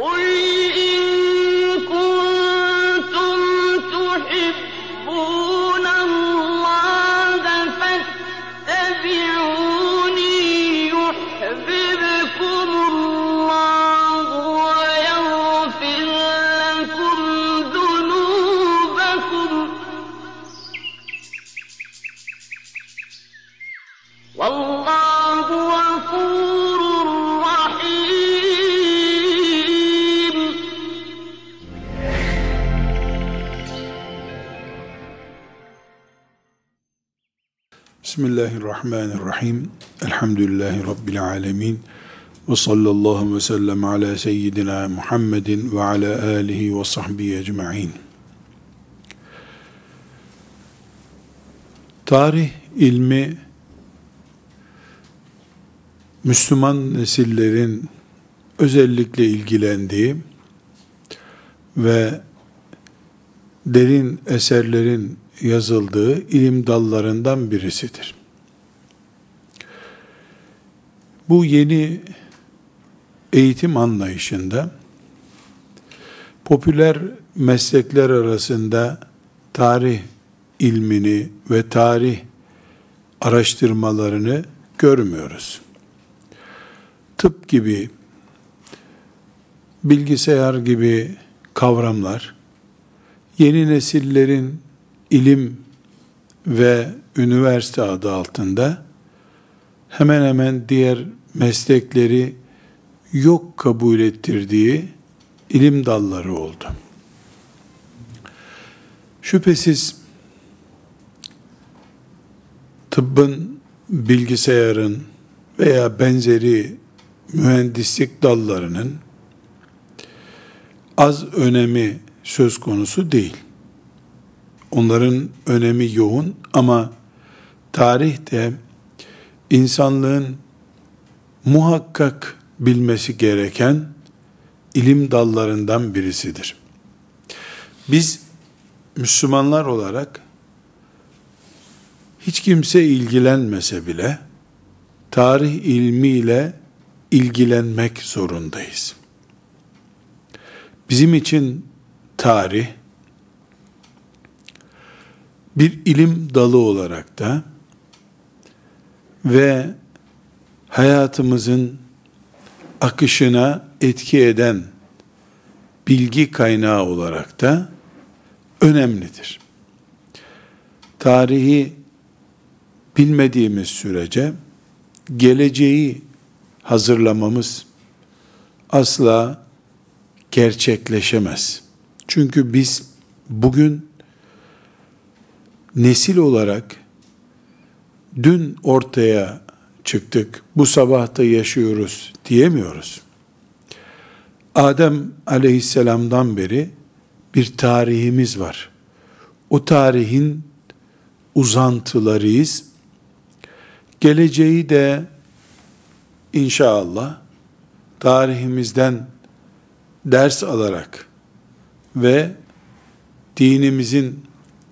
قل Bismillahirrahmanirrahim. Elhamdülillahi Rabbil alemin. Ve sallallahu ve sellem ala seyyidina Muhammedin ve ala alihi ve sahbihi ecma'in. Tarih ilmi Müslüman nesillerin özellikle ilgilendiği ve derin eserlerin yazıldığı ilim dallarından birisidir. Bu yeni eğitim anlayışında popüler meslekler arasında tarih ilmini ve tarih araştırmalarını görmüyoruz. Tıp gibi, bilgisayar gibi kavramlar yeni nesillerin ilim ve üniversite adı altında hemen hemen diğer meslekleri yok kabul ettirdiği ilim dalları oldu. Şüphesiz tıbbın, bilgisayarın veya benzeri mühendislik dallarının az önemi söz konusu değil. Onların önemi yoğun ama tarihte insanlığın muhakkak bilmesi gereken ilim dallarından birisidir. Biz Müslümanlar olarak hiç kimse ilgilenmese bile tarih ilmiyle ilgilenmek zorundayız. Bizim için tarih bir ilim dalı olarak da ve hayatımızın akışına etki eden bilgi kaynağı olarak da önemlidir. Tarihi bilmediğimiz sürece geleceği hazırlamamız asla gerçekleşemez. Çünkü biz bugün nesil olarak dün ortaya çıktık, bu sabahta yaşıyoruz diyemiyoruz. Adem aleyhisselamdan beri bir tarihimiz var. O tarihin uzantılarıyız. Geleceği de inşallah tarihimizden ders alarak ve dinimizin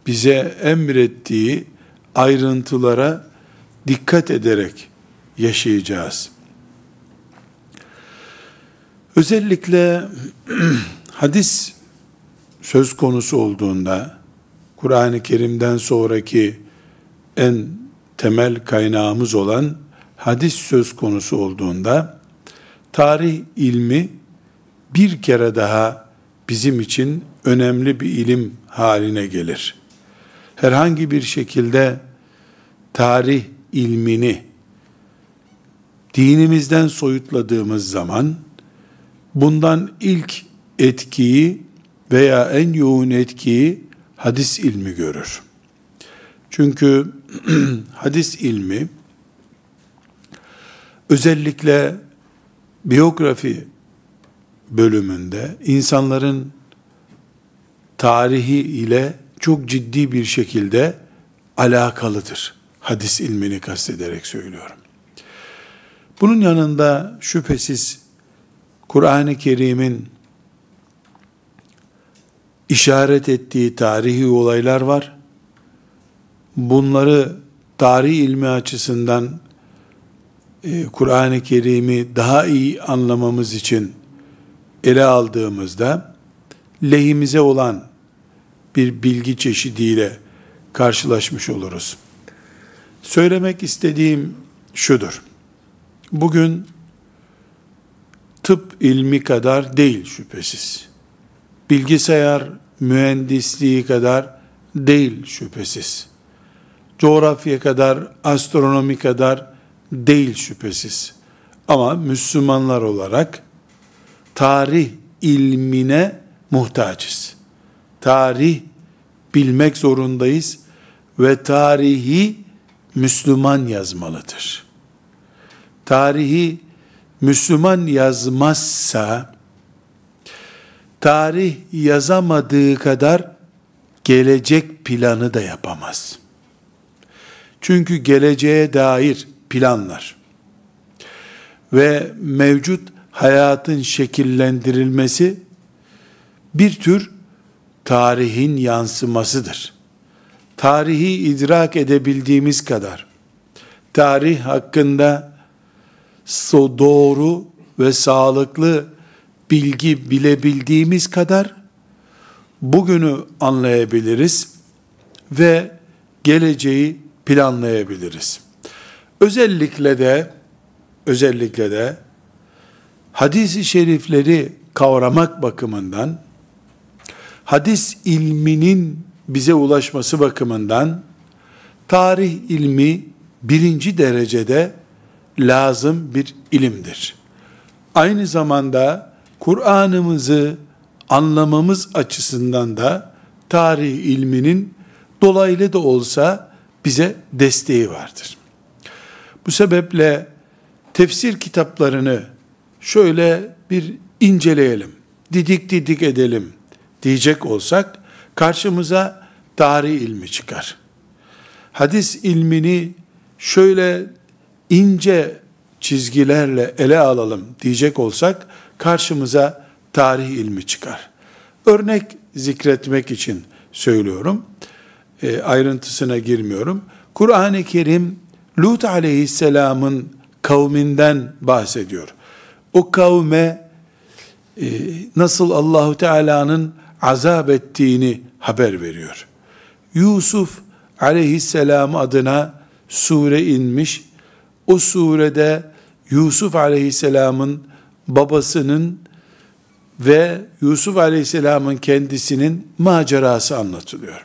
bize emrettiği ayrıntılara dikkat ederek yaşayacağız. Özellikle hadis söz konusu olduğunda Kur'an-ı Kerim'den sonraki en temel kaynağımız olan hadis söz konusu olduğunda tarih ilmi bir kere daha bizim için önemli bir ilim haline gelir. Herhangi bir şekilde tarih ilmini dinimizden soyutladığımız zaman bundan ilk etkiyi veya en yoğun etkiyi hadis ilmi görür. Çünkü hadis ilmi özellikle biyografi bölümünde insanların tarihi ile çok ciddi bir şekilde alakalıdır. Hadis ilmini kastederek söylüyorum. Bunun yanında şüphesiz Kur'an-ı Kerim'in işaret ettiği tarihi olaylar var. Bunları tarih ilmi açısından e, Kur'an-ı Kerim'i daha iyi anlamamız için ele aldığımızda lehimize olan bir bilgi çeşidiyle karşılaşmış oluruz. Söylemek istediğim şudur. Bugün tıp ilmi kadar değil şüphesiz. Bilgisayar mühendisliği kadar değil şüphesiz. Coğrafya kadar, astronomi kadar değil şüphesiz. Ama Müslümanlar olarak tarih ilmine muhtacız. Tarih bilmek zorundayız ve tarihi Müslüman yazmalıdır. Tarihi Müslüman yazmazsa tarih yazamadığı kadar gelecek planı da yapamaz. Çünkü geleceğe dair planlar ve mevcut hayatın şekillendirilmesi bir tür tarihin yansımasıdır. Tarihi idrak edebildiğimiz kadar tarih hakkında doğru ve sağlıklı bilgi bilebildiğimiz kadar bugünü anlayabiliriz ve geleceği planlayabiliriz. Özellikle de özellikle de hadisi şerifleri kavramak bakımından hadis ilminin bize ulaşması bakımından tarih ilmi birinci derecede lazım bir ilimdir. Aynı zamanda Kur'an'ımızı anlamamız açısından da tarih ilminin dolaylı da olsa bize desteği vardır. Bu sebeple tefsir kitaplarını şöyle bir inceleyelim, didik didik edelim diyecek olsak karşımıza tarih ilmi çıkar. Hadis ilmini şöyle ince çizgilerle ele alalım diyecek olsak karşımıza tarih ilmi çıkar. Örnek zikretmek için söylüyorum. E, ayrıntısına girmiyorum. Kur'an-ı Kerim Lut aleyhisselamın kavminden bahsediyor. O kavme e, nasıl Allahu Teala'nın azap ettiğini haber veriyor. Yusuf aleyhisselam adına sure inmiş. O surede Yusuf aleyhisselamın babasının ve Yusuf aleyhisselamın kendisinin macerası anlatılıyor.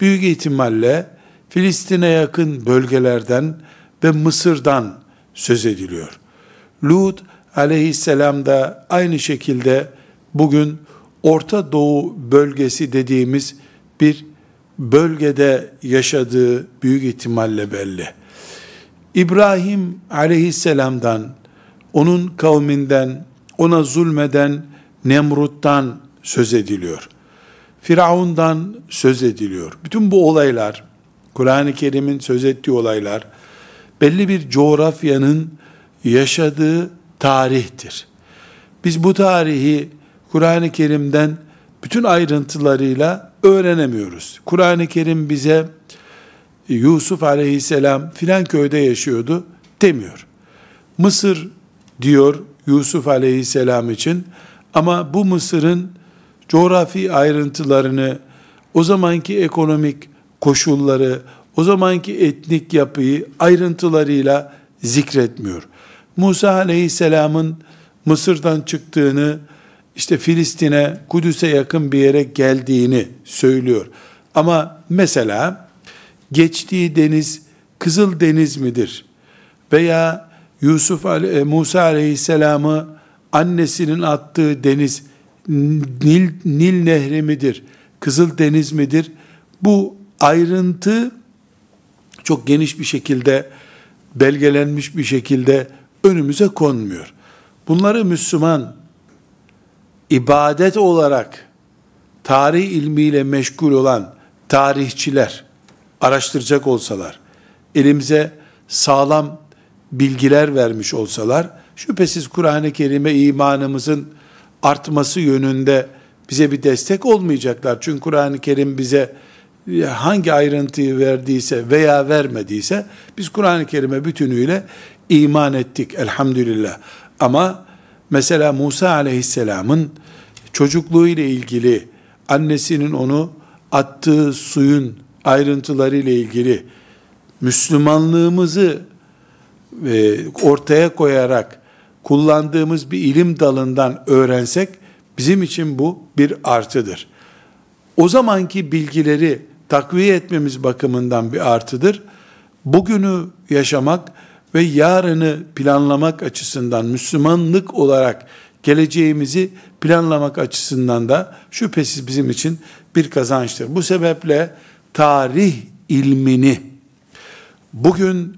Büyük ihtimalle Filistin'e yakın bölgelerden ve Mısır'dan söz ediliyor. Lut aleyhisselam da aynı şekilde bugün Orta Doğu bölgesi dediğimiz bir bölgede yaşadığı büyük ihtimalle belli. İbrahim aleyhisselamdan, onun kavminden, ona zulmeden Nemrut'tan söz ediliyor. Firavundan söz ediliyor. Bütün bu olaylar, Kur'an-ı Kerim'in söz ettiği olaylar, belli bir coğrafyanın yaşadığı tarihtir. Biz bu tarihi Kur'an-ı Kerim'den bütün ayrıntılarıyla öğrenemiyoruz. Kur'an-ı Kerim bize Yusuf aleyhisselam filan köyde yaşıyordu demiyor. Mısır diyor Yusuf aleyhisselam için ama bu Mısır'ın coğrafi ayrıntılarını, o zamanki ekonomik koşulları, o zamanki etnik yapıyı ayrıntılarıyla zikretmiyor. Musa aleyhisselamın Mısır'dan çıktığını, işte Filistin'e, Kudüs'e yakın bir yere geldiğini söylüyor. Ama mesela geçtiği deniz Kızıl Deniz midir? Veya Yusuf e, Musa Aleyhisselam'ı annesinin attığı deniz Nil, Nil Nehri midir? Kızıl Deniz midir? Bu ayrıntı çok geniş bir şekilde belgelenmiş bir şekilde önümüze konmuyor. Bunları Müslüman ibadet olarak tarih ilmiyle meşgul olan tarihçiler araştıracak olsalar, elimize sağlam bilgiler vermiş olsalar, şüphesiz Kur'an-ı Kerim'e imanımızın artması yönünde bize bir destek olmayacaklar. Çünkü Kur'an-ı Kerim bize hangi ayrıntıyı verdiyse veya vermediyse biz Kur'an-ı Kerim'e bütünüyle iman ettik elhamdülillah. Ama Mesela Musa aleyhisselamın çocukluğu ile ilgili annesinin onu attığı suyun ayrıntıları ile ilgili Müslümanlığımızı e, ortaya koyarak kullandığımız bir ilim dalından öğrensek bizim için bu bir artıdır. O zamanki bilgileri takviye etmemiz bakımından bir artıdır. Bugünü yaşamak ve yarını planlamak açısından Müslümanlık olarak geleceğimizi planlamak açısından da şüphesiz bizim için bir kazançtır. Bu sebeple tarih ilmini bugün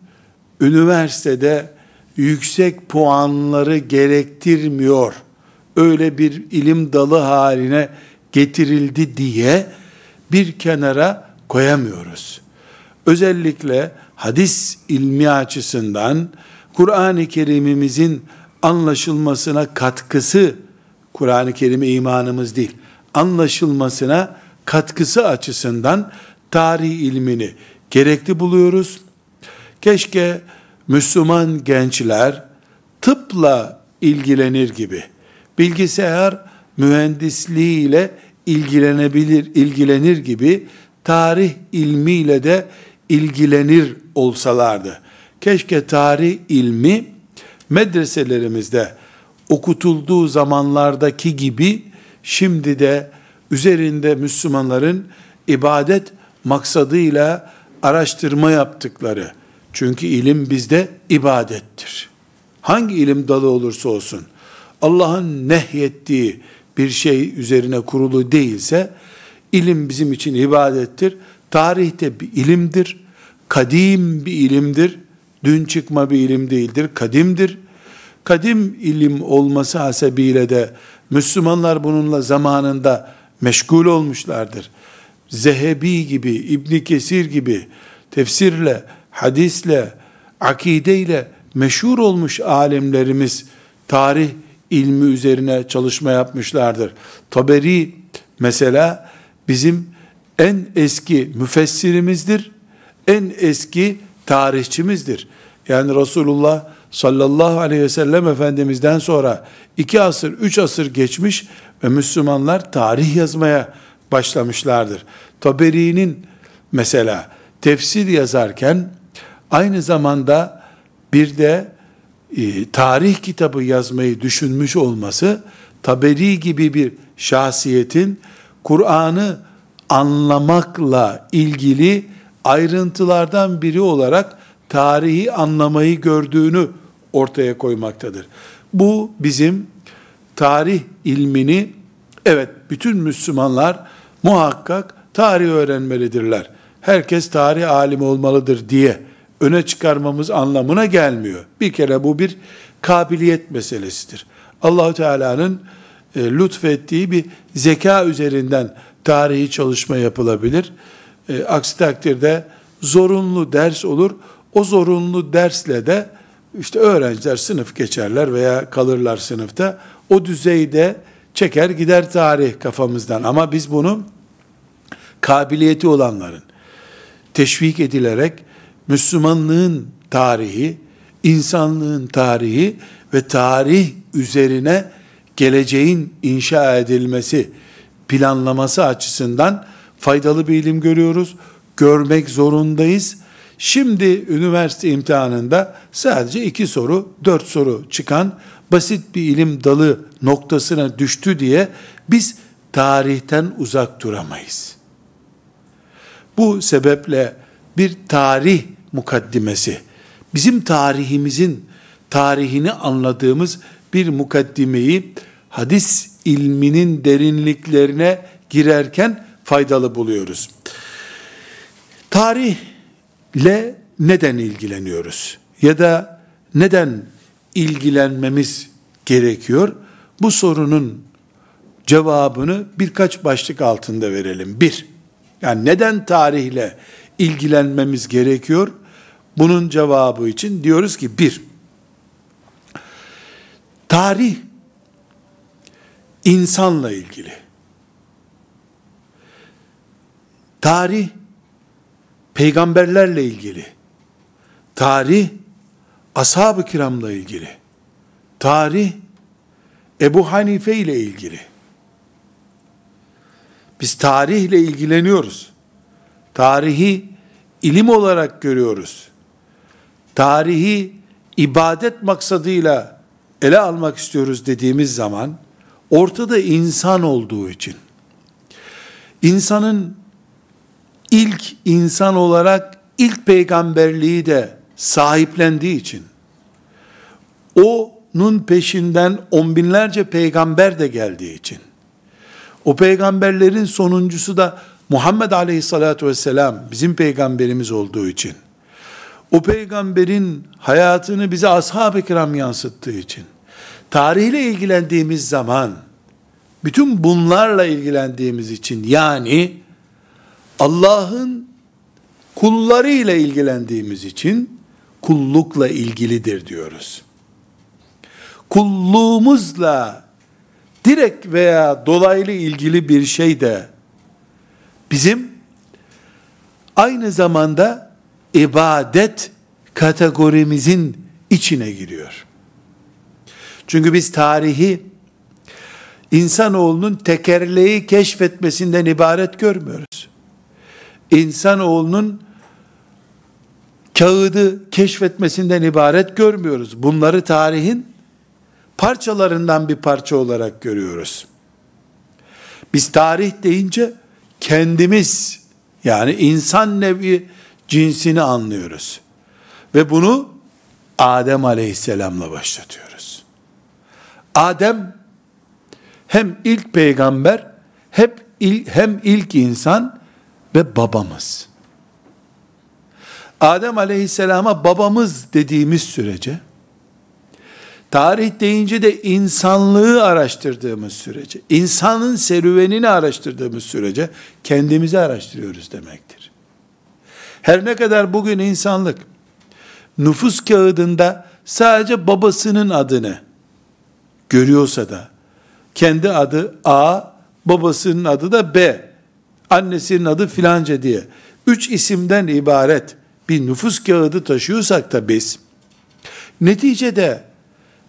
üniversitede yüksek puanları gerektirmiyor. Öyle bir ilim dalı haline getirildi diye bir kenara koyamıyoruz. Özellikle hadis ilmi açısından Kur'an-ı Kerim'imizin anlaşılmasına katkısı, Kur'an-ı Kerim imanımız değil, anlaşılmasına katkısı açısından tarih ilmini gerekli buluyoruz. Keşke Müslüman gençler tıpla ilgilenir gibi, bilgisayar mühendisliği ile ilgilenebilir, ilgilenir gibi tarih ilmiyle de ilgilenir olsalardı. Keşke tarih ilmi medreselerimizde okutulduğu zamanlardaki gibi şimdi de üzerinde Müslümanların ibadet maksadıyla araştırma yaptıkları. Çünkü ilim bizde ibadettir. Hangi ilim dalı olursa olsun Allah'ın nehyettiği bir şey üzerine kurulu değilse ilim bizim için ibadettir. Tarihte bir ilimdir. Kadim bir ilimdir. Dün çıkma bir ilim değildir. Kadimdir. Kadim ilim olması hasebiyle de Müslümanlar bununla zamanında meşgul olmuşlardır. Zehebi gibi, İbn Kesir gibi tefsirle, hadisle, akideyle meşhur olmuş alimlerimiz tarih ilmi üzerine çalışma yapmışlardır. Taberi mesela bizim en eski müfessirimizdir, en eski tarihçimizdir. Yani Resulullah sallallahu aleyhi ve sellem Efendimiz'den sonra iki asır, üç asır geçmiş ve Müslümanlar tarih yazmaya başlamışlardır. Taberi'nin mesela tefsir yazarken aynı zamanda bir de e, tarih kitabı yazmayı düşünmüş olması Taberi gibi bir şahsiyetin Kur'an'ı anlamakla ilgili ayrıntılardan biri olarak tarihi anlamayı gördüğünü ortaya koymaktadır. Bu bizim tarih ilmini evet bütün Müslümanlar muhakkak tarih öğrenmelidirler. Herkes tarih alimi olmalıdır diye öne çıkarmamız anlamına gelmiyor. Bir kere bu bir kabiliyet meselesidir. Allahu Teala'nın e, lütfettiği bir zeka üzerinden tarihi çalışma yapılabilir. E, aksi takdirde zorunlu ders olur. O zorunlu dersle de işte öğrenciler sınıf geçerler veya kalırlar sınıfta. O düzeyde çeker gider tarih kafamızdan. Ama biz bunu kabiliyeti olanların teşvik edilerek Müslümanlığın tarihi, insanlığın tarihi ve tarih üzerine geleceğin inşa edilmesi, planlaması açısından faydalı bir ilim görüyoruz. Görmek zorundayız. Şimdi üniversite imtihanında sadece iki soru, dört soru çıkan basit bir ilim dalı noktasına düştü diye biz tarihten uzak duramayız. Bu sebeple bir tarih mukaddimesi, bizim tarihimizin tarihini anladığımız bir mukaddimeyi hadis ilminin derinliklerine girerken faydalı buluyoruz. Tarihle neden ilgileniyoruz? Ya da neden ilgilenmemiz gerekiyor? Bu sorunun cevabını birkaç başlık altında verelim. Bir, yani neden tarihle ilgilenmemiz gerekiyor? Bunun cevabı için diyoruz ki bir, tarih insanla ilgili. Tarih peygamberlerle ilgili. Tarih ashab-ı kiramla ilgili. Tarih Ebu Hanife ile ilgili. Biz tarihle ilgileniyoruz. Tarihi ilim olarak görüyoruz. Tarihi ibadet maksadıyla ele almak istiyoruz dediğimiz zaman ortada insan olduğu için insanın ilk insan olarak ilk peygamberliği de sahiplendiği için onun peşinden on binlerce peygamber de geldiği için o peygamberlerin sonuncusu da Muhammed Aleyhisselatü Vesselam bizim peygamberimiz olduğu için o peygamberin hayatını bize ashab-ı kiram yansıttığı için tarihle ilgilendiğimiz zaman bütün bunlarla ilgilendiğimiz için yani Allah'ın kulları ile ilgilendiğimiz için kullukla ilgilidir diyoruz. Kulluğumuzla direkt veya dolaylı ilgili bir şey de bizim aynı zamanda ibadet kategorimizin içine giriyor. Çünkü biz tarihi insanoğlunun tekerleği keşfetmesinden ibaret görmüyoruz. İnsanoğlunun kağıdı keşfetmesinden ibaret görmüyoruz. Bunları tarihin parçalarından bir parça olarak görüyoruz. Biz tarih deyince kendimiz yani insan nevi cinsini anlıyoruz. Ve bunu Adem aleyhisselamla başlatıyoruz. Adem hem ilk peygamber hep il, hem ilk insan ve babamız. Adem aleyhisselama babamız dediğimiz sürece tarih deyince de insanlığı araştırdığımız sürece, insanın serüvenini araştırdığımız sürece kendimizi araştırıyoruz demektir. Her ne kadar bugün insanlık nüfus kağıdında sadece babasının adını görüyorsa da kendi adı A, babasının adı da B, annesinin adı filanca diye üç isimden ibaret bir nüfus kağıdı taşıyorsak da biz neticede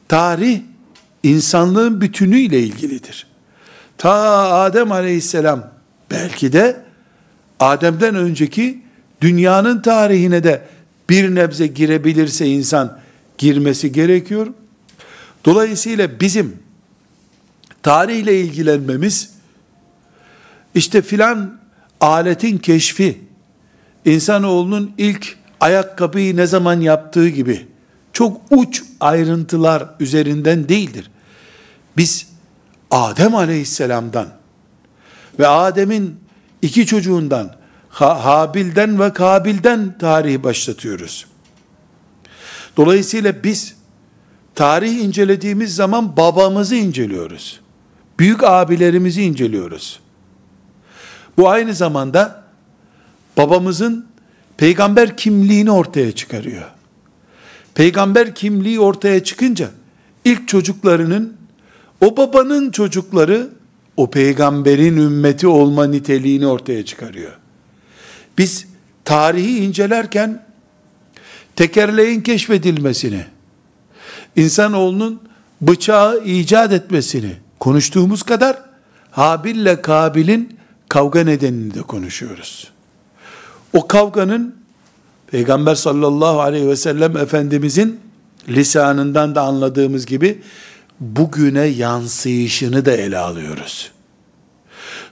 tarih insanlığın bütünüyle ilgilidir. Ta Adem aleyhisselam belki de Adem'den önceki dünyanın tarihine de bir nebze girebilirse insan girmesi gerekiyor. Dolayısıyla bizim tarihle ilgilenmemiz işte filan aletin keşfi insanoğlunun ilk ayakkabıyı ne zaman yaptığı gibi çok uç ayrıntılar üzerinden değildir. Biz Adem aleyhisselamdan ve Adem'in iki çocuğundan Habil'den ve Kabil'den tarihi başlatıyoruz. Dolayısıyla biz tarih incelediğimiz zaman babamızı inceliyoruz. Büyük abilerimizi inceliyoruz. Bu aynı zamanda babamızın peygamber kimliğini ortaya çıkarıyor. Peygamber kimliği ortaya çıkınca ilk çocuklarının o babanın çocukları o peygamberin ümmeti olma niteliğini ortaya çıkarıyor. Biz tarihi incelerken tekerleğin keşfedilmesini, insanoğlunun bıçağı icat etmesini konuştuğumuz kadar Habil ile Kabil'in kavga nedenini de konuşuyoruz. O kavganın Peygamber sallallahu aleyhi ve sellem Efendimizin lisanından da anladığımız gibi bugüne yansıyışını da ele alıyoruz.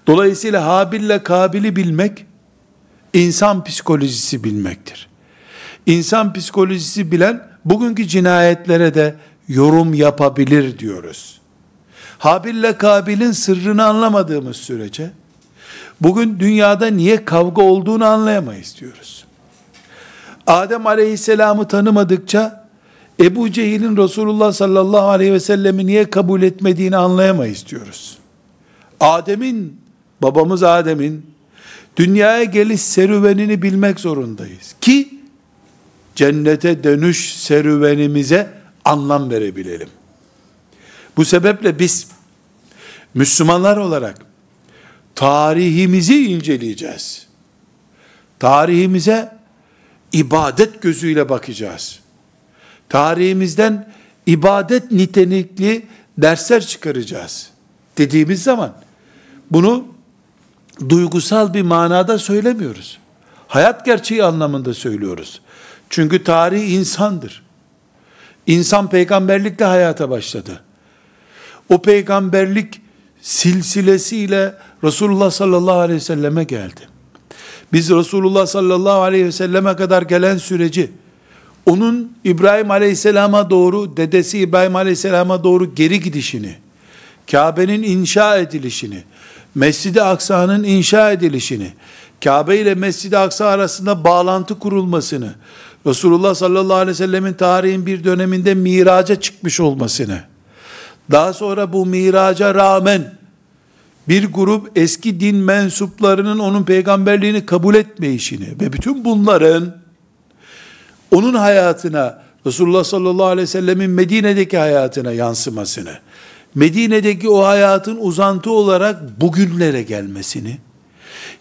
Dolayısıyla Habil ile Kabil'i bilmek, insan psikolojisi bilmektir. İnsan psikolojisi bilen, bugünkü cinayetlere de yorum yapabilir diyoruz. Habil ile Kabil'in sırrını anlamadığımız sürece, bugün dünyada niye kavga olduğunu anlayamayız diyoruz. Adem aleyhisselamı tanımadıkça, Ebu Cehil'in Resulullah sallallahu aleyhi ve sellemi niye kabul etmediğini anlayamayız diyoruz. Adem'in, babamız Adem'in, dünyaya geliş serüvenini bilmek zorundayız. Ki, cennete dönüş serüvenimize anlam verebilelim. Bu sebeple biz, Müslümanlar olarak, tarihimizi inceleyeceğiz. Tarihimize ibadet gözüyle bakacağız. Tarihimizden ibadet nitelikli dersler çıkaracağız dediğimiz zaman bunu duygusal bir manada söylemiyoruz. Hayat gerçeği anlamında söylüyoruz. Çünkü tarih insandır. İnsan peygamberlikle hayata başladı. O peygamberlik silsilesiyle Resulullah sallallahu aleyhi ve selleme geldi. Biz Resulullah sallallahu aleyhi ve selleme kadar gelen süreci onun İbrahim aleyhisselama doğru, dedesi İbrahim aleyhisselama doğru geri gidişini, Kabe'nin inşa edilişini, Mescid-i Aksa'nın inşa edilişini, Kabe ile Mescid-i Aksa arasında bağlantı kurulmasını, Resulullah sallallahu aleyhi ve sellemin tarihin bir döneminde miraca çıkmış olmasını, daha sonra bu miraca rağmen bir grup eski din mensuplarının onun peygamberliğini kabul etmeyişini ve bütün bunların onun hayatına, Resulullah sallallahu aleyhi ve sellemin Medine'deki hayatına yansımasını, Medine'deki o hayatın uzantı olarak bugünlere gelmesini,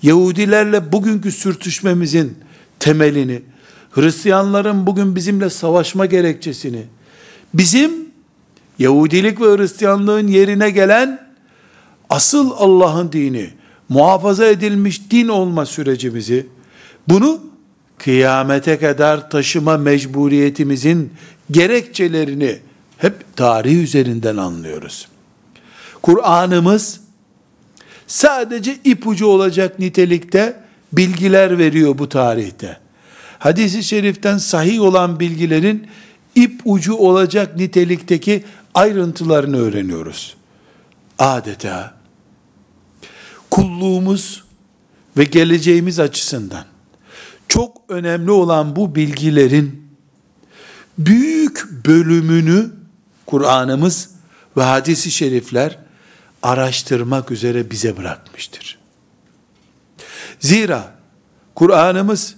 Yahudilerle bugünkü sürtüşmemizin temelini, Hristiyanların bugün bizimle savaşma gerekçesini, bizim Yahudilik ve Hristiyanlığın yerine gelen asıl Allah'ın dini, muhafaza edilmiş din olma sürecimizi, bunu kıyamete kadar taşıma mecburiyetimizin gerekçelerini hep tarih üzerinden anlıyoruz. Kur'an'ımız sadece ipucu olacak nitelikte bilgiler veriyor bu tarihte. Hadis-i şeriften sahih olan bilgilerin ip ucu olacak nitelikteki ayrıntılarını öğreniyoruz. Adeta kulluğumuz ve geleceğimiz açısından çok önemli olan bu bilgilerin büyük bölümünü Kur'an'ımız ve hadisi şerifler araştırmak üzere bize bırakmıştır. Zira Kur'an'ımız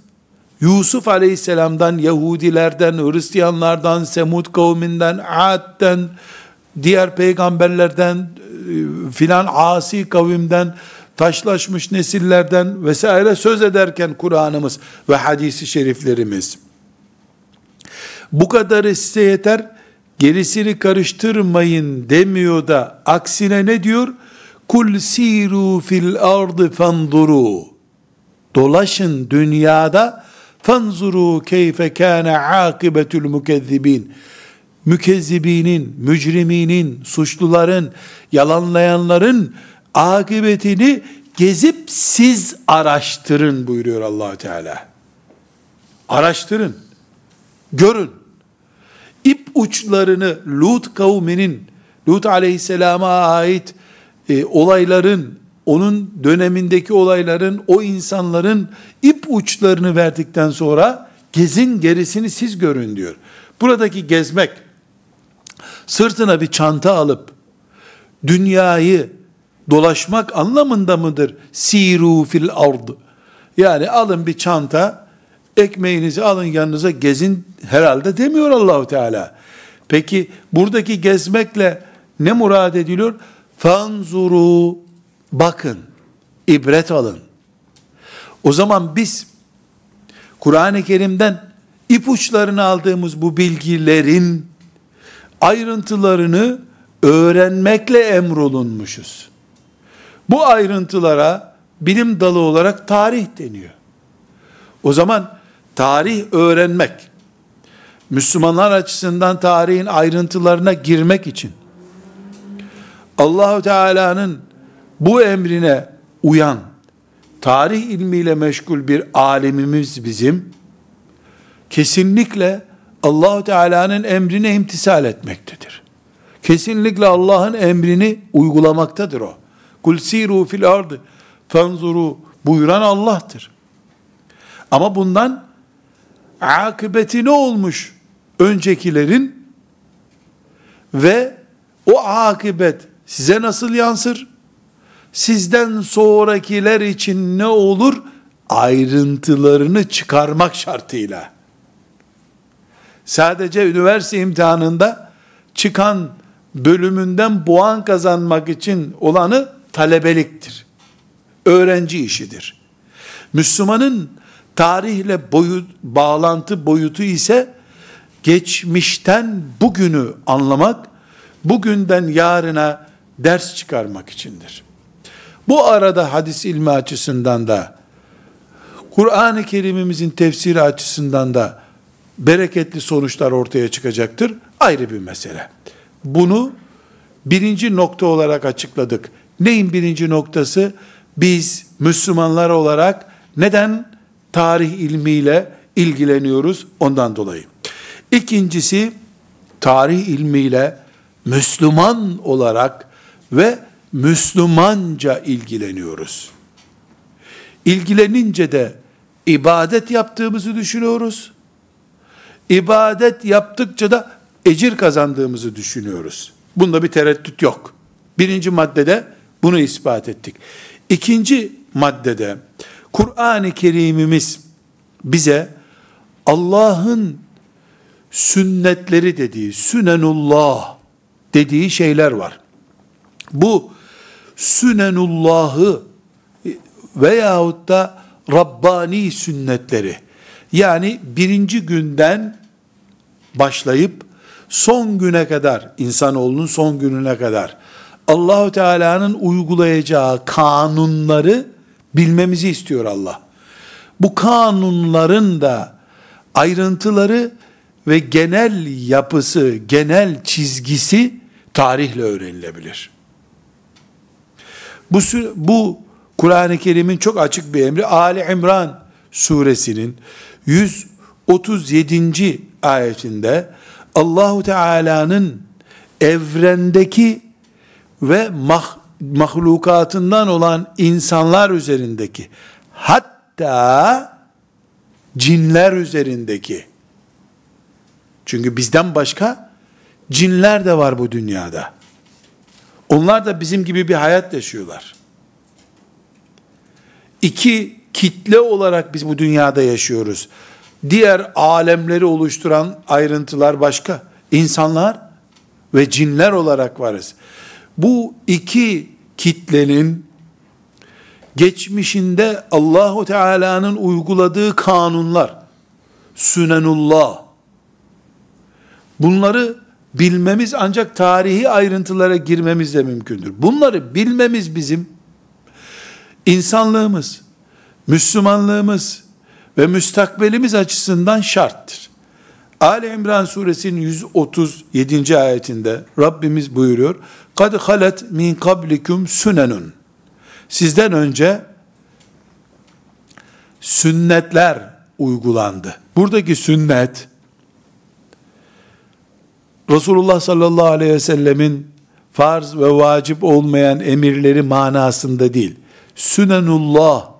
Yusuf aleyhisselamdan, Yahudilerden, Hristiyanlardan, Semud kavminden, Ad'den, diğer peygamberlerden, filan asi kavimden, taşlaşmış nesillerden vesaire söz ederken Kur'an'ımız ve hadisi şeriflerimiz. Bu kadarı size yeter, gerisini karıştırmayın demiyor da aksine ne diyor? Kul siru fil ardı fanzuru. Dolaşın dünyada fanzuru keyfe kana akibetul mukezzibin. Mükezzibinin, mücriminin, suçluların, yalanlayanların akıbetini gezip siz araştırın buyuruyor allah Teala. Araştırın, görün. İp uçlarını Lut kavminin, Lut aleyhisselama ait e, olayların, onun dönemindeki olayların, o insanların ip uçlarını verdikten sonra gezin gerisini siz görün diyor. Buradaki gezmek, sırtına bir çanta alıp, dünyayı dolaşmak anlamında mıdır? Siru fil ard. Yani alın bir çanta, ekmeğinizi alın yanınıza gezin herhalde demiyor Allahu Teala. Peki buradaki gezmekle ne murad ediliyor? Fanzuru bakın, ibret alın. O zaman biz Kur'an-ı Kerim'den ipuçlarını aldığımız bu bilgilerin ayrıntılarını öğrenmekle emrolunmuşuz. Bu ayrıntılara bilim dalı olarak tarih deniyor. O zaman tarih öğrenmek, Müslümanlar açısından tarihin ayrıntılarına girmek için Allahu Teala'nın bu emrine uyan, tarih ilmiyle meşgul bir alemimiz bizim kesinlikle Allahu Teala'nın emrine imtisal etmektedir. Kesinlikle Allah'ın emrini uygulamaktadır o. Kul siru fil ardı fenzuru buyuran Allah'tır. Ama bundan akıbeti ne olmuş öncekilerin ve o akıbet size nasıl yansır? Sizden sonrakiler için ne olur? Ayrıntılarını çıkarmak şartıyla. Sadece üniversite imtihanında çıkan bölümünden puan kazanmak için olanı talebeliktir. Öğrenci işidir. Müslümanın tarihle boyut, bağlantı boyutu ise geçmişten bugünü anlamak, bugünden yarına ders çıkarmak içindir. Bu arada hadis ilmi açısından da, Kur'an-ı Kerim'imizin tefsiri açısından da bereketli sonuçlar ortaya çıkacaktır. Ayrı bir mesele. Bunu birinci nokta olarak açıkladık. Neyin birinci noktası? Biz Müslümanlar olarak neden tarih ilmiyle ilgileniyoruz? Ondan dolayı. İkincisi, tarih ilmiyle Müslüman olarak ve Müslümanca ilgileniyoruz. İlgilenince de ibadet yaptığımızı düşünüyoruz. İbadet yaptıkça da ecir kazandığımızı düşünüyoruz. Bunda bir tereddüt yok. Birinci maddede bunu ispat ettik. İkinci maddede Kur'an-ı Kerim'imiz bize Allah'ın sünnetleri dediği, sünenullah dediği şeyler var. Bu sünenullahı veyahut da Rabbani sünnetleri yani birinci günden başlayıp son güne kadar insanoğlunun son gününe kadar Allahu Teala'nın uygulayacağı kanunları bilmemizi istiyor Allah. Bu kanunların da ayrıntıları ve genel yapısı, genel çizgisi tarihle öğrenilebilir. Bu, bu Kur'an-ı Kerim'in çok açık bir emri. Ali İmran suresinin 137. ayetinde Allahu Teala'nın evrendeki ve mah, mahlukatından olan insanlar üzerindeki hatta cinler üzerindeki çünkü bizden başka cinler de var bu dünyada. Onlar da bizim gibi bir hayat yaşıyorlar. İki kitle olarak biz bu dünyada yaşıyoruz. Diğer alemleri oluşturan ayrıntılar başka. İnsanlar ve cinler olarak varız. Bu iki kitlenin geçmişinde Allahu Teala'nın uyguladığı kanunlar, sünenullah, bunları bilmemiz ancak tarihi ayrıntılara girmemizle mümkündür. Bunları bilmemiz bizim insanlığımız, Müslümanlığımız ve müstakbelimiz açısından şarttır. Ali İmran suresinin 137. ayetinde Rabbimiz buyuruyor. Kad halet min kablikum sünenun. Sizden önce sünnetler uygulandı. Buradaki sünnet Resulullah sallallahu aleyhi ve sellemin farz ve vacip olmayan emirleri manasında değil. Sünenullah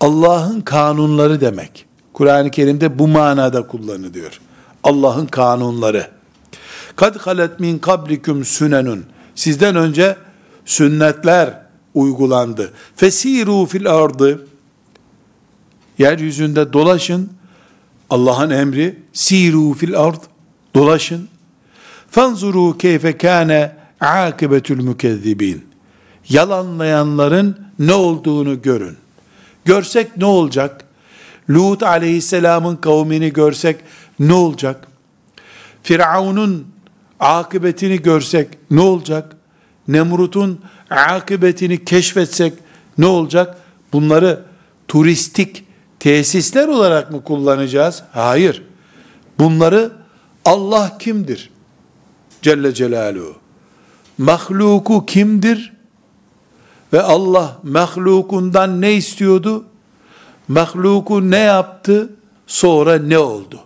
Allah'ın kanunları demek. Kur'an-ı Kerim'de bu manada kullanılıyor. Allah'ın kanunları. Kad halet min kablikum sünenun. Sizden önce sünnetler uygulandı. Fesiru fil ardı. Yeryüzünde dolaşın. Allah'ın emri. Siru fil ard. Dolaşın. Fanzuru keyfe kâne akibetül mükezzibin. Yalanlayanların ne olduğunu görün. Görsek ne olacak? Lut aleyhisselamın kavmini görsek ne olacak? Firavun'un akıbetini görsek ne olacak? Nemrut'un akıbetini keşfetsek ne olacak? Bunları turistik tesisler olarak mı kullanacağız? Hayır. Bunları Allah kimdir? Celle Celaluhu. Mahluku kimdir? Ve Allah mahlukundan ne istiyordu? Mahluku ne yaptı? Sonra ne oldu?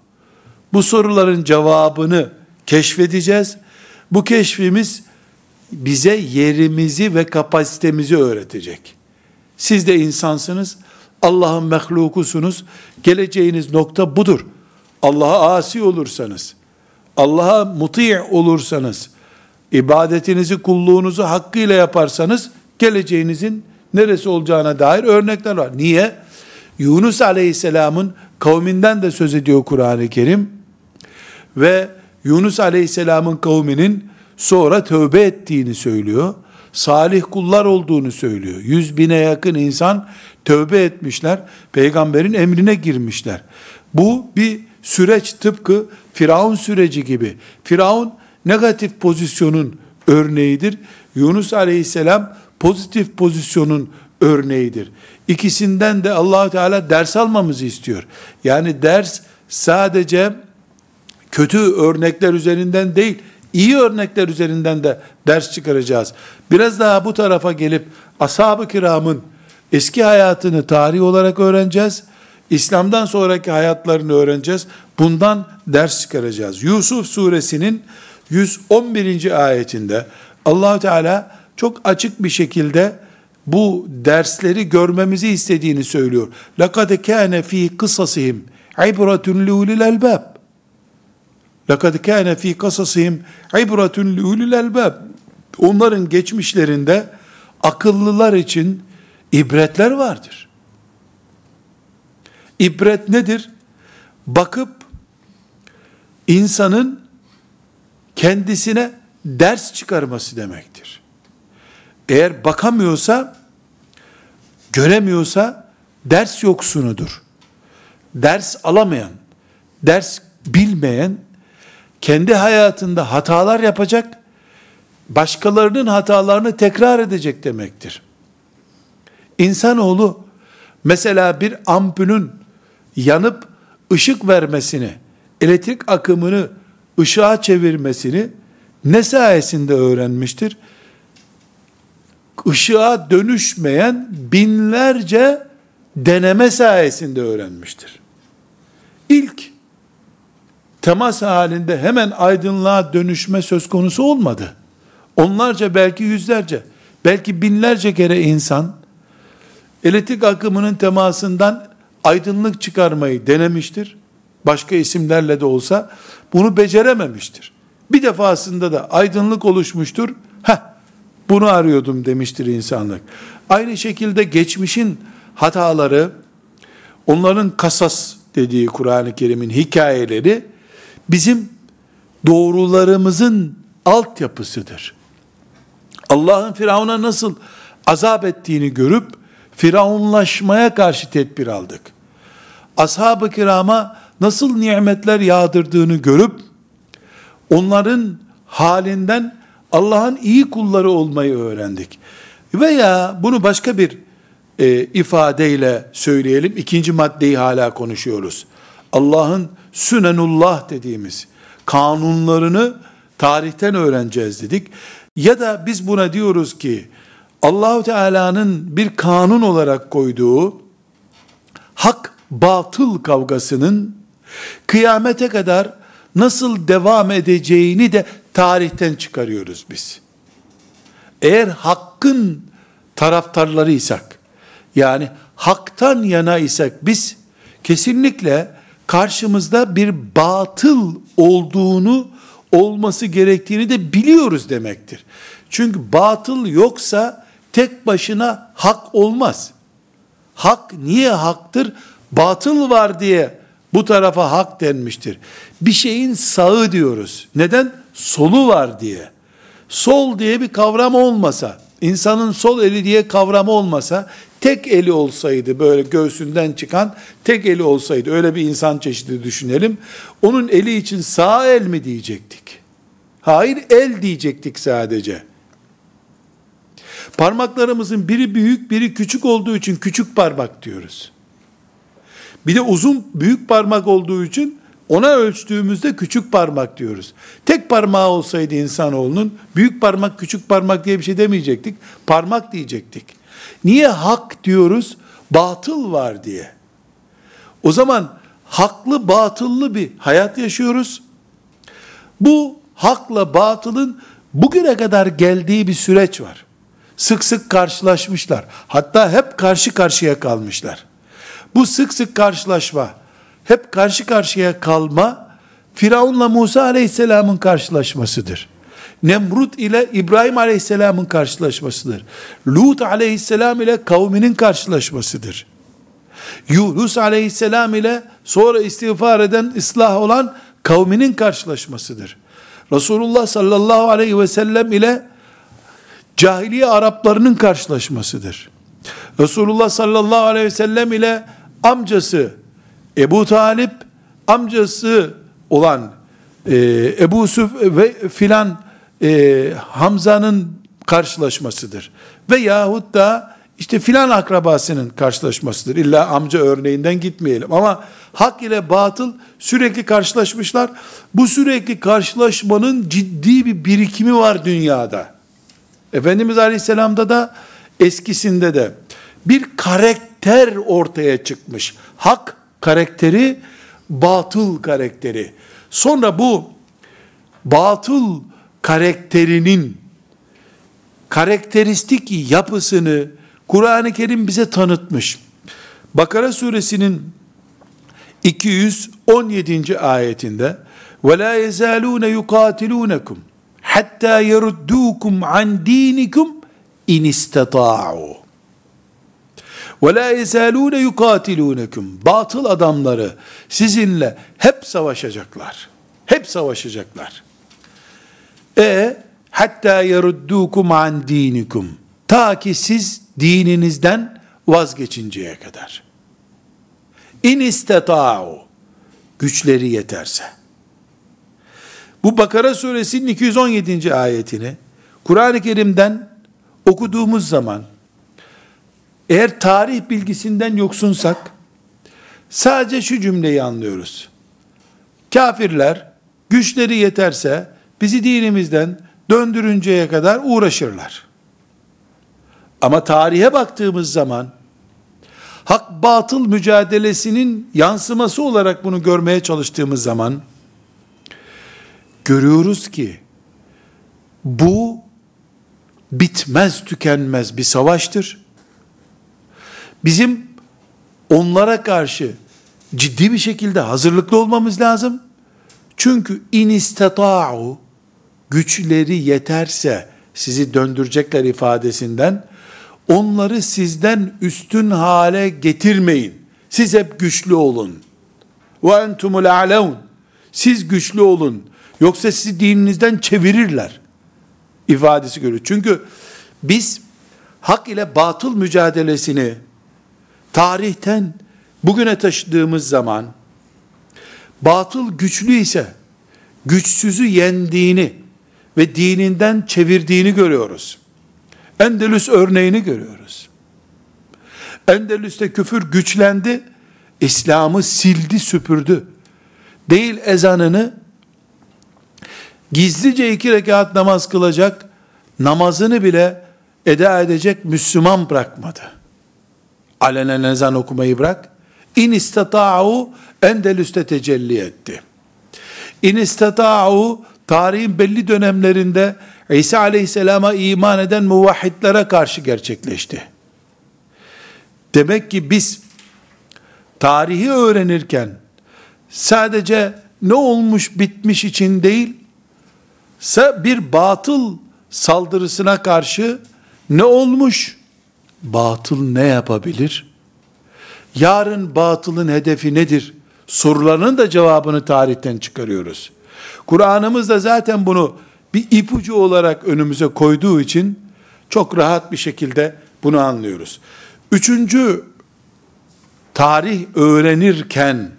Bu soruların cevabını keşfedeceğiz. Bu keşfimiz bize yerimizi ve kapasitemizi öğretecek. Siz de insansınız. Allah'ın mehlukusunuz. Geleceğiniz nokta budur. Allah'a asi olursanız, Allah'a muti' olursanız, ibadetinizi, kulluğunuzu hakkıyla yaparsanız, geleceğinizin neresi olacağına dair örnekler var. Niye? Yunus Aleyhisselam'ın kavminden de söz ediyor Kur'an-ı Kerim. Ve Yunus Aleyhisselam'ın kavminin sonra tövbe ettiğini söylüyor. Salih kullar olduğunu söylüyor. Yüz bine yakın insan tövbe etmişler. Peygamberin emrine girmişler. Bu bir süreç tıpkı Firavun süreci gibi. Firavun negatif pozisyonun örneğidir. Yunus aleyhisselam pozitif pozisyonun örneğidir. İkisinden de allah Teala ders almamızı istiyor. Yani ders sadece kötü örnekler üzerinden değil, iyi örnekler üzerinden de ders çıkaracağız. Biraz daha bu tarafa gelip ashab-ı kiramın eski hayatını tarih olarak öğreneceğiz. İslam'dan sonraki hayatlarını öğreneceğiz. Bundan ders çıkaracağız. Yusuf suresinin 111. ayetinde allah Teala çok açık bir şekilde bu dersleri görmemizi istediğini söylüyor. لَقَدْ كَانَ ف۪ي قِصَصِهِمْ عِبْرَةٌ لِعُلِ الْاَلْبَابِ لَقَدْ كَانَ ف۪ي قَصَصِهِمْ عِبْرَةٌ لِعُلِ الْاَلْبَابِ Onların geçmişlerinde akıllılar için ibretler vardır. İbret nedir? Bakıp insanın kendisine ders çıkarması demektir. Eğer bakamıyorsa, göremiyorsa ders yoksunudur. Ders alamayan, ders bilmeyen, kendi hayatında hatalar yapacak, başkalarının hatalarını tekrar edecek demektir. İnsanoğlu mesela bir ampulün yanıp ışık vermesini, elektrik akımını ışığa çevirmesini ne sayesinde öğrenmiştir? Işığa dönüşmeyen binlerce deneme sayesinde öğrenmiştir. İlk temas halinde hemen aydınlığa dönüşme söz konusu olmadı. Onlarca belki yüzlerce, belki binlerce kere insan elektrik akımının temasından aydınlık çıkarmayı denemiştir. Başka isimlerle de olsa bunu becerememiştir. Bir defasında da aydınlık oluşmuştur. Heh, bunu arıyordum demiştir insanlık. Aynı şekilde geçmişin hataları, onların kasas dediği Kur'an-ı Kerim'in hikayeleri bizim doğrularımızın altyapısıdır. Allah'ın Firavun'a nasıl azap ettiğini görüp Firavunlaşmaya karşı tedbir aldık. Ashab-ı kirama nasıl nimetler yağdırdığını görüp onların halinden Allah'ın iyi kulları olmayı öğrendik. Veya bunu başka bir e, ifadeyle söyleyelim. İkinci maddeyi hala konuşuyoruz. Allah'ın sünenullah dediğimiz kanunlarını tarihten öğreneceğiz dedik. Ya da biz buna diyoruz ki Allahu Teala'nın bir kanun olarak koyduğu hak batıl kavgasının kıyamete kadar nasıl devam edeceğini de tarihten çıkarıyoruz biz. Eğer hakkın taraftarlarıysak, yani haktan yana isek biz kesinlikle karşımızda bir batıl olduğunu olması gerektiğini de biliyoruz demektir. Çünkü batıl yoksa tek başına hak olmaz. Hak niye haktır? Batıl var diye bu tarafa hak denmiştir. Bir şeyin sağı diyoruz. Neden? Solu var diye. Sol diye bir kavram olmasa, insanın sol eli diye kavramı olmasa, tek eli olsaydı böyle göğsünden çıkan tek eli olsaydı öyle bir insan çeşidi düşünelim. Onun eli için sağ el mi diyecektik? Hayır el diyecektik sadece. Parmaklarımızın biri büyük, biri küçük olduğu için küçük parmak diyoruz. Bir de uzun büyük parmak olduğu için ona ölçtüğümüzde küçük parmak diyoruz. Tek parmağı olsaydı insanoğlunun büyük parmak küçük parmak diye bir şey demeyecektik. Parmak diyecektik. Niye hak diyoruz? Batıl var diye. O zaman haklı batıllı bir hayat yaşıyoruz. Bu hakla batılın bugüne kadar geldiği bir süreç var. Sık sık karşılaşmışlar. Hatta hep karşı karşıya kalmışlar. Bu sık sık karşılaşma, hep karşı karşıya kalma, Firavunla Musa aleyhisselamın karşılaşmasıdır. Nemrut ile İbrahim aleyhisselamın karşılaşmasıdır. Lut aleyhisselam ile kavminin karşılaşmasıdır. Yunus aleyhisselam ile sonra istiğfar eden, ıslah olan kavminin karşılaşmasıdır. Resulullah sallallahu aleyhi ve sellem ile cahiliye Araplarının karşılaşmasıdır. Resulullah sallallahu aleyhi ve sellem ile amcası Ebu Talip, amcası olan e, Ebu Süf ve filan e, Hamza'nın karşılaşmasıdır. Ve yahut da işte filan akrabasının karşılaşmasıdır. İlla amca örneğinden gitmeyelim. Ama hak ile batıl sürekli karşılaşmışlar. Bu sürekli karşılaşmanın ciddi bir birikimi var dünyada. Efendimiz Aleyhisselam'da da eskisinde de bir karakter ortaya çıkmış. Hak karakteri, batıl karakteri. Sonra bu batıl karakterinin karakteristik yapısını Kur'an-ı Kerim bize tanıtmış. Bakara suresinin 217. ayetinde وَلَا يَزَالُونَ يُقَاتِلُونَكُمْ حَتَّى يَرُدُّوكُمْ عَنْ دِينِكُمْ اِنْ Ve la yezalune yukatilunekum. Batıl adamları sizinle hep savaşacaklar. Hep savaşacaklar. E hatta yeruddukum an dinikum. Ta ki siz dininizden vazgeçinceye kadar. İn isteta'u. Güçleri yeterse. Bu Bakara suresinin 217. ayetini Kur'an-ı Kerim'den okuduğumuz zaman eğer tarih bilgisinden yoksunsak sadece şu cümleyi anlıyoruz. Kafirler güçleri yeterse bizi dinimizden döndürünceye kadar uğraşırlar. Ama tarihe baktığımız zaman hak batıl mücadelesinin yansıması olarak bunu görmeye çalıştığımız zaman görüyoruz ki bu bitmez tükenmez bir savaştır. Bizim onlara karşı ciddi bir şekilde hazırlıklı olmamız lazım. Çünkü in istata'u güçleri yeterse sizi döndürecekler ifadesinden onları sizden üstün hale getirmeyin. Siz hep güçlü olun. Ve entumul a'leun. Siz güçlü olun. Yoksa sizi dininizden çevirirler. ifadesi görüyor. Çünkü biz hak ile batıl mücadelesini tarihten bugüne taşıdığımız zaman batıl güçlü ise güçsüzü yendiğini ve dininden çevirdiğini görüyoruz. Endelüs örneğini görüyoruz. Endelüs'te küfür güçlendi, İslam'ı sildi, süpürdü. Değil ezanını, gizlice iki rekat namaz kılacak, namazını bile eda edecek Müslüman bırakmadı. Alenen ezan okumayı bırak. İn istata'u Endelüs'te tecelli etti. İn istata'u tarihin belli dönemlerinde İsa aleyhisselama iman eden muvahhidlere karşı gerçekleşti. Demek ki biz tarihi öğrenirken sadece ne olmuş bitmiş için değil, bir batıl saldırısına karşı ne olmuş, batıl ne yapabilir? Yarın batılın hedefi nedir? Sorularının da cevabını tarihten çıkarıyoruz. Kur'an'ımız da zaten bunu bir ipucu olarak önümüze koyduğu için çok rahat bir şekilde bunu anlıyoruz. Üçüncü tarih öğrenirken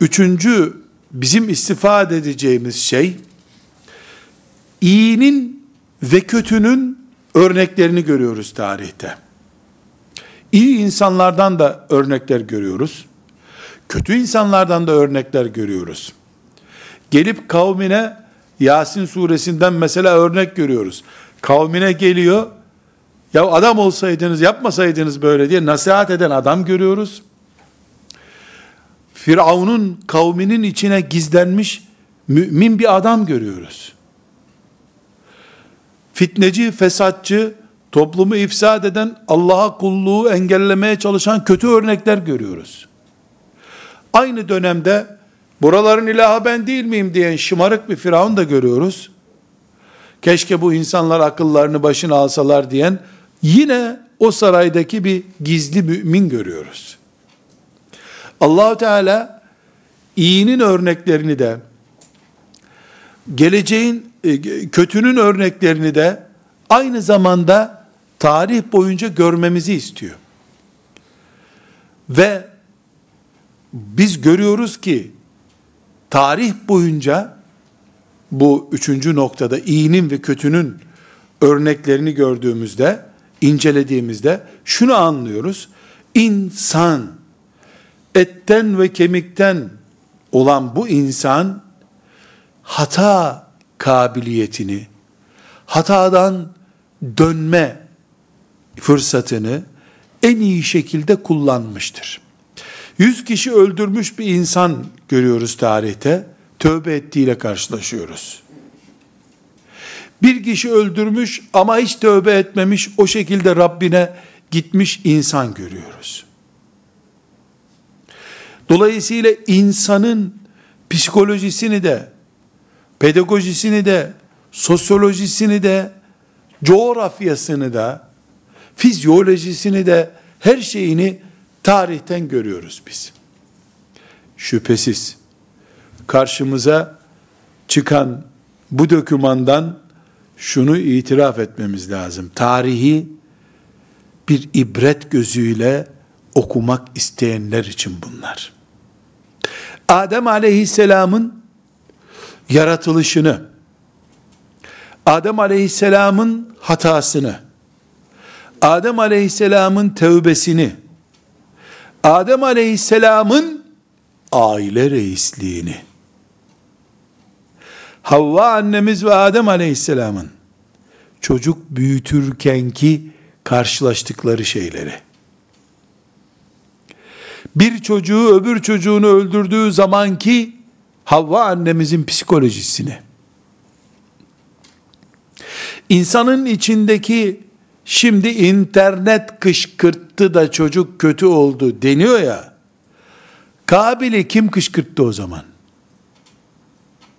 üçüncü bizim istifade edeceğimiz şey iyinin ve kötünün örneklerini görüyoruz tarihte. İyi insanlardan da örnekler görüyoruz. Kötü insanlardan da örnekler görüyoruz. Gelip kavmine Yasin suresinden mesela örnek görüyoruz. Kavmine geliyor, ya adam olsaydınız yapmasaydınız böyle diye nasihat eden adam görüyoruz. Firavun'un kavminin içine gizlenmiş mümin bir adam görüyoruz. Fitneci, fesatçı, toplumu ifsad eden, Allah'a kulluğu engellemeye çalışan kötü örnekler görüyoruz. Aynı dönemde buraların ilahı ben değil miyim diyen şımarık bir firavun da görüyoruz. Keşke bu insanlar akıllarını başına alsalar diyen yine o saraydaki bir gizli mümin görüyoruz. Allahu Teala iyinin örneklerini de geleceğin kötünün örneklerini de aynı zamanda tarih boyunca görmemizi istiyor. Ve biz görüyoruz ki tarih boyunca bu üçüncü noktada iyinin ve kötünün örneklerini gördüğümüzde, incelediğimizde şunu anlıyoruz. İnsan, etten ve kemikten olan bu insan, hata kabiliyetini, hatadan dönme fırsatını en iyi şekilde kullanmıştır. Yüz kişi öldürmüş bir insan görüyoruz tarihte, tövbe ettiğiyle karşılaşıyoruz. Bir kişi öldürmüş ama hiç tövbe etmemiş, o şekilde Rabbine gitmiş insan görüyoruz. Dolayısıyla insanın psikolojisini de, pedagojisini de, sosyolojisini de, coğrafyasını da, fizyolojisini de, her şeyini tarihten görüyoruz biz. Şüphesiz karşımıza çıkan bu dokümandan şunu itiraf etmemiz lazım. Tarihi bir ibret gözüyle okumak isteyenler için bunlar. Adem aleyhisselamın yaratılışını, Adem aleyhisselamın hatasını, Adem aleyhisselamın tevbesini, Adem aleyhisselamın aile reisliğini, Havva annemiz ve Adem aleyhisselamın çocuk büyütürkenki karşılaştıkları şeyleri, bir çocuğu öbür çocuğunu öldürdüğü zamanki Havva annemizin psikolojisini, insanın içindeki şimdi internet kışkırttı da çocuk kötü oldu deniyor ya, Kabil'i kim kışkırttı o zaman?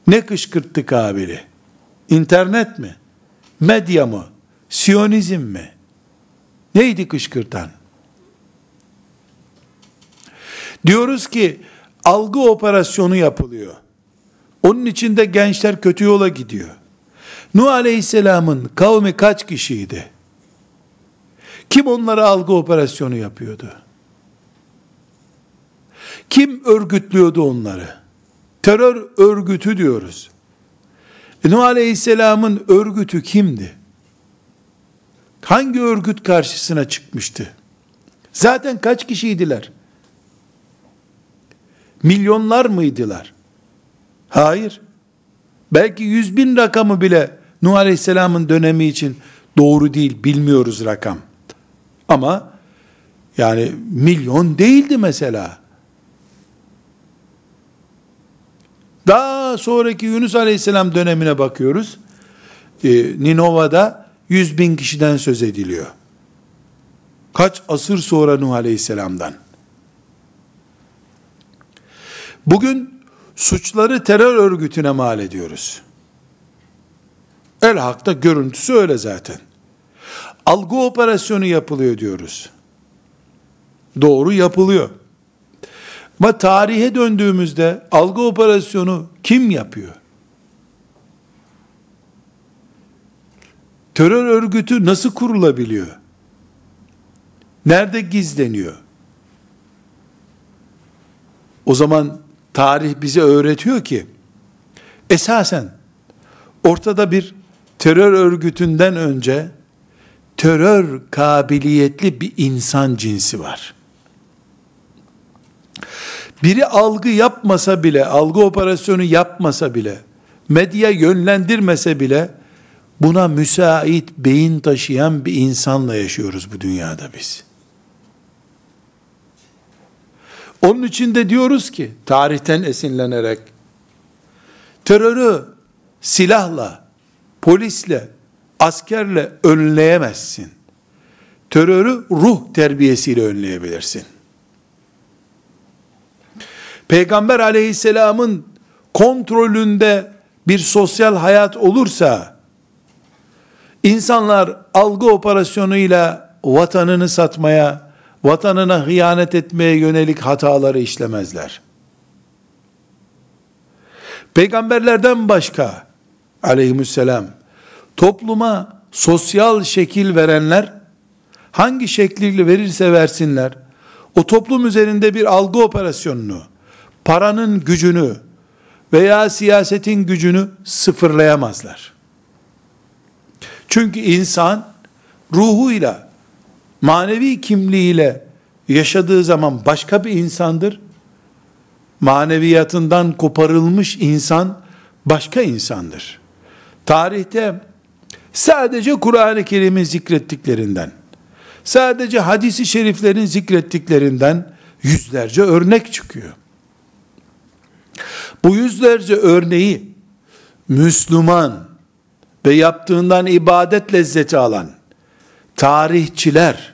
Ne kışkırttı Kabil'i? İnternet mi? Medya mı? Siyonizm mi? Neydi kışkırtan? Diyoruz ki algı operasyonu yapılıyor. Onun için de gençler kötü yola gidiyor. Nuh Aleyhisselam'ın kavmi kaç kişiydi? Kim onlara algı operasyonu yapıyordu? Kim örgütlüyordu onları? Terör örgütü diyoruz. E, Nuh Aleyhisselam'ın örgütü kimdi? Hangi örgüt karşısına çıkmıştı? Zaten kaç kişiydiler? Milyonlar mıydılar? Hayır. Belki yüz bin rakamı bile Nuh Aleyhisselam'ın dönemi için doğru değil, bilmiyoruz rakam. Ama yani milyon değildi mesela. Daha sonraki Yunus Aleyhisselam dönemine bakıyoruz. Ee, Ninova'da 100 bin kişiden söz ediliyor. Kaç asır sonra Nuh Aleyhisselam'dan. Bugün suçları terör örgütüne mal ediyoruz. El hakta görüntüsü öyle zaten. Algı operasyonu yapılıyor diyoruz. Doğru yapılıyor. Ama tarihe döndüğümüzde algı operasyonu kim yapıyor? Terör örgütü nasıl kurulabiliyor? Nerede gizleniyor? O zaman tarih bize öğretiyor ki esasen ortada bir terör örgütünden önce terör kabiliyetli bir insan cinsi var. Biri algı yapmasa bile, algı operasyonu yapmasa bile, medya yönlendirmese bile, buna müsait beyin taşıyan bir insanla yaşıyoruz bu dünyada biz. Onun için de diyoruz ki, tarihten esinlenerek, terörü silahla, polisle, askerle önleyemezsin. Terörü ruh terbiyesiyle önleyebilirsin. Peygamber aleyhisselamın kontrolünde bir sosyal hayat olursa, insanlar algı operasyonuyla vatanını satmaya, vatanına hıyanet etmeye yönelik hataları işlemezler. Peygamberlerden başka aleyhisselam topluma sosyal şekil verenler hangi şekliyle verirse versinler o toplum üzerinde bir algı operasyonunu paranın gücünü, veya siyasetin gücünü sıfırlayamazlar. Çünkü insan ruhuyla, manevi kimliğiyle yaşadığı zaman başka bir insandır. Maneviyatından koparılmış insan başka insandır. Tarihte sadece Kur'an-ı Kerim'in zikrettiklerinden, sadece hadisi şeriflerin zikrettiklerinden yüzlerce örnek çıkıyor. Bu yüzlerce örneği Müslüman ve yaptığından ibadet lezzeti alan tarihçiler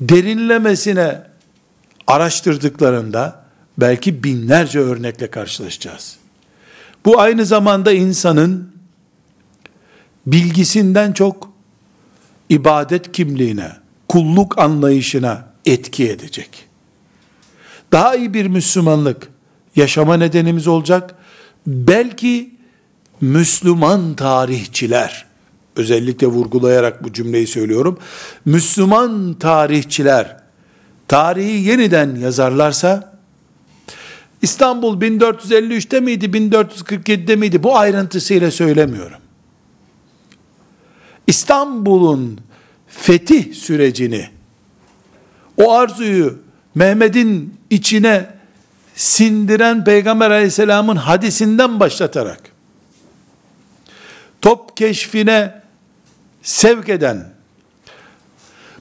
derinlemesine araştırdıklarında belki binlerce örnekle karşılaşacağız. Bu aynı zamanda insanın bilgisinden çok ibadet kimliğine, kulluk anlayışına etki edecek. Daha iyi bir Müslümanlık yaşama nedenimiz olacak. Belki Müslüman tarihçiler, özellikle vurgulayarak bu cümleyi söylüyorum. Müslüman tarihçiler tarihi yeniden yazarlarsa İstanbul 1453'te miydi, 1447'de miydi? Bu ayrıntısıyla söylemiyorum. İstanbul'un fetih sürecini, o arzuyu Mehmet'in içine sindiren Peygamber aleyhisselamın hadisinden başlatarak, top keşfine sevk eden,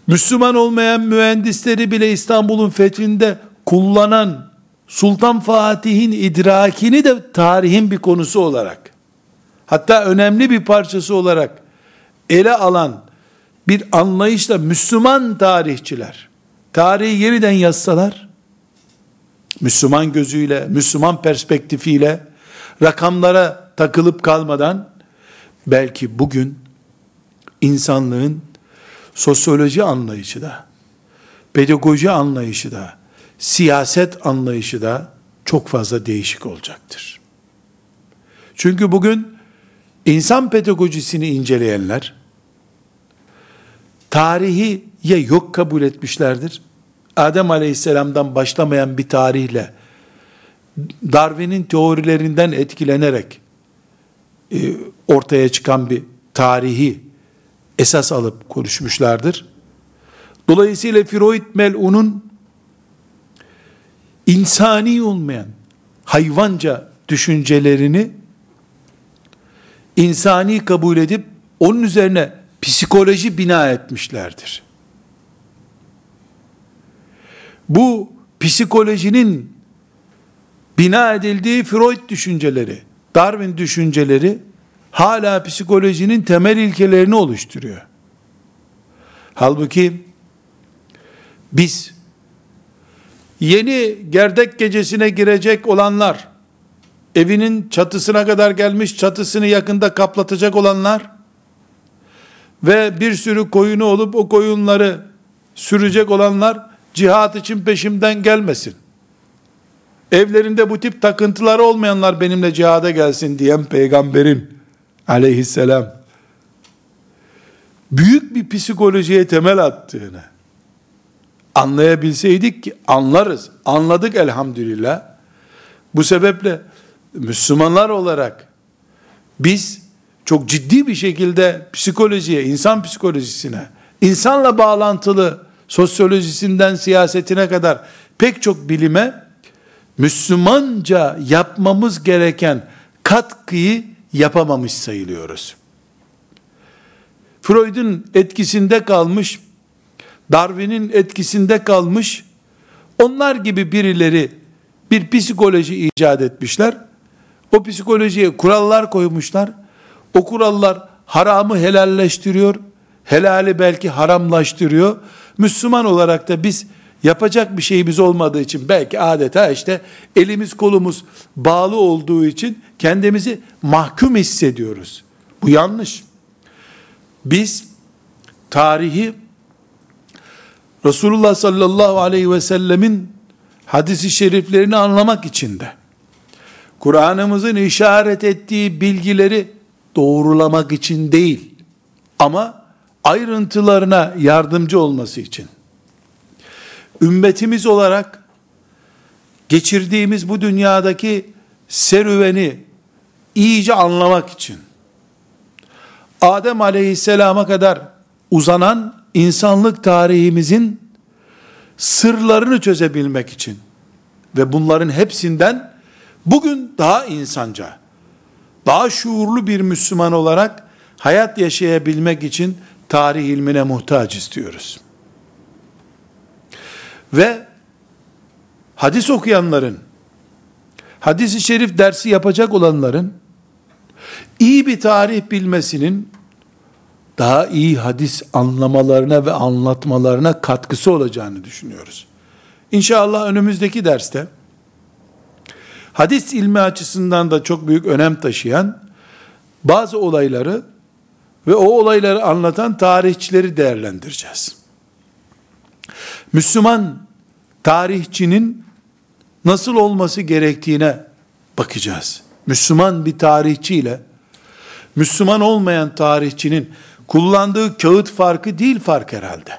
Müslüman olmayan mühendisleri bile İstanbul'un fethinde kullanan Sultan Fatih'in idrakini de tarihin bir konusu olarak, hatta önemli bir parçası olarak ele alan bir anlayışla Müslüman tarihçiler, tarihi yeniden yazsalar, Müslüman gözüyle, Müslüman perspektifiyle, rakamlara takılıp kalmadan, belki bugün insanlığın sosyoloji anlayışı da, pedagoji anlayışı da, siyaset anlayışı da çok fazla değişik olacaktır. Çünkü bugün insan pedagojisini inceleyenler, tarihi ya yok kabul etmişlerdir, Adem aleyhisselamdan başlamayan bir tarihle, Darwin'in teorilerinden etkilenerek, e, ortaya çıkan bir tarihi esas alıp konuşmuşlardır. Dolayısıyla Freud melunun insani olmayan hayvanca düşüncelerini insani kabul edip onun üzerine psikoloji bina etmişlerdir. Bu psikolojinin bina edildiği Freud düşünceleri, Darwin düşünceleri hala psikolojinin temel ilkelerini oluşturuyor. Halbuki biz yeni gerdek gecesine girecek olanlar, evinin çatısına kadar gelmiş çatısını yakında kaplatacak olanlar ve bir sürü koyunu olup o koyunları sürecek olanlar cihat için peşimden gelmesin. Evlerinde bu tip takıntıları olmayanlar benimle cihada gelsin diyen peygamberin aleyhisselam büyük bir psikolojiye temel attığını anlayabilseydik ki anlarız. Anladık elhamdülillah. Bu sebeple Müslümanlar olarak biz çok ciddi bir şekilde psikolojiye, insan psikolojisine, insanla bağlantılı sosyolojisinden siyasetine kadar pek çok bilime Müslümanca yapmamız gereken katkıyı yapamamış sayılıyoruz. Freud'un etkisinde kalmış, Darwin'in etkisinde kalmış, onlar gibi birileri bir psikoloji icat etmişler. O psikolojiye kurallar koymuşlar. O kurallar haramı helalleştiriyor, helali belki haramlaştırıyor. Müslüman olarak da biz yapacak bir şeyimiz olmadığı için belki adeta işte elimiz kolumuz bağlı olduğu için kendimizi mahkum hissediyoruz. Bu yanlış. Biz tarihi Resulullah sallallahu aleyhi ve sellemin hadisi şeriflerini anlamak için de Kur'an'ımızın işaret ettiği bilgileri doğrulamak için değil ama ayrıntılarına yardımcı olması için ümmetimiz olarak geçirdiğimiz bu dünyadaki serüveni iyice anlamak için, Adem aleyhisselama kadar uzanan insanlık tarihimizin sırlarını çözebilmek için ve bunların hepsinden bugün daha insanca, daha şuurlu bir Müslüman olarak hayat yaşayabilmek için tarih ilmine muhtaç istiyoruz. Ve hadis okuyanların, hadisi şerif dersi yapacak olanların, iyi bir tarih bilmesinin, daha iyi hadis anlamalarına ve anlatmalarına katkısı olacağını düşünüyoruz. İnşallah önümüzdeki derste, hadis ilmi açısından da çok büyük önem taşıyan, bazı olayları ve o olayları anlatan tarihçileri değerlendireceğiz. Müslüman tarihçinin nasıl olması gerektiğine bakacağız. Müslüman bir tarihçiyle Müslüman olmayan tarihçinin kullandığı kağıt farkı değil fark herhalde.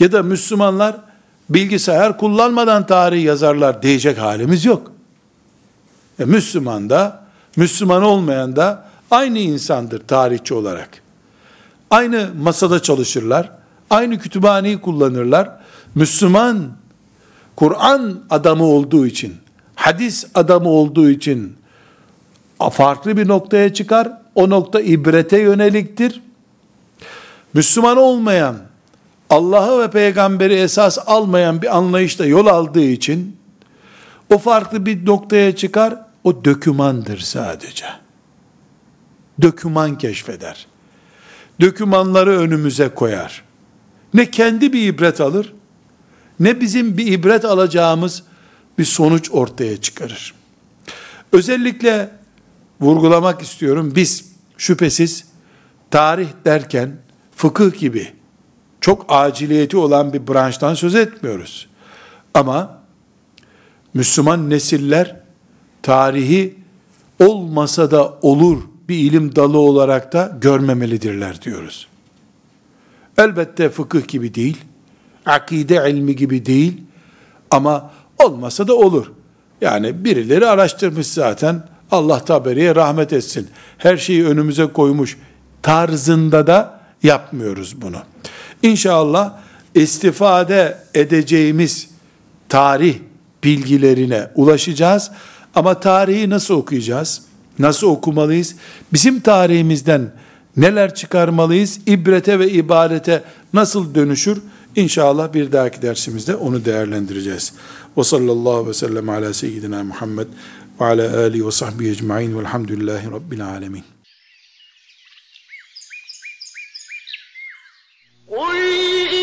Ya da Müslümanlar bilgisayar kullanmadan tarih yazarlar diyecek halimiz yok. E Müslüman da Müslüman olmayan da aynı insandır tarihçi olarak. Aynı masada çalışırlar, aynı kütüphaneyi kullanırlar. Müslüman Kur'an adamı olduğu için, hadis adamı olduğu için farklı bir noktaya çıkar. O nokta ibrete yöneliktir. Müslüman olmayan, Allah'ı ve peygamberi esas almayan bir anlayışla yol aldığı için o farklı bir noktaya çıkar. O dökümandır sadece. Döküman keşfeder. Dökümanları önümüze koyar. Ne kendi bir ibret alır, ne bizim bir ibret alacağımız bir sonuç ortaya çıkarır. Özellikle vurgulamak istiyorum. Biz şüphesiz tarih derken fıkıh gibi çok aciliyeti olan bir branştan söz etmiyoruz. Ama Müslüman nesiller tarihi olmasa da olur bir ilim dalı olarak da görmemelidirler diyoruz. Elbette fıkıh gibi değil, akide ilmi gibi değil ama olmasa da olur. Yani birileri araştırmış zaten, Allah taberiye rahmet etsin. Her şeyi önümüze koymuş tarzında da yapmıyoruz bunu. İnşallah istifade edeceğimiz tarih bilgilerine ulaşacağız. Ama tarihi nasıl okuyacağız? Nasıl okumalıyız? Bizim tarihimizden neler çıkarmalıyız? İbrete ve ibadete nasıl dönüşür? İnşallah bir dahaki dersimizde onu değerlendireceğiz. Ve sallallahu ve sellem ala seyyidina Muhammed ve ala alihi ve sahbihi ecma'in velhamdülillahi rabbil alemin. قل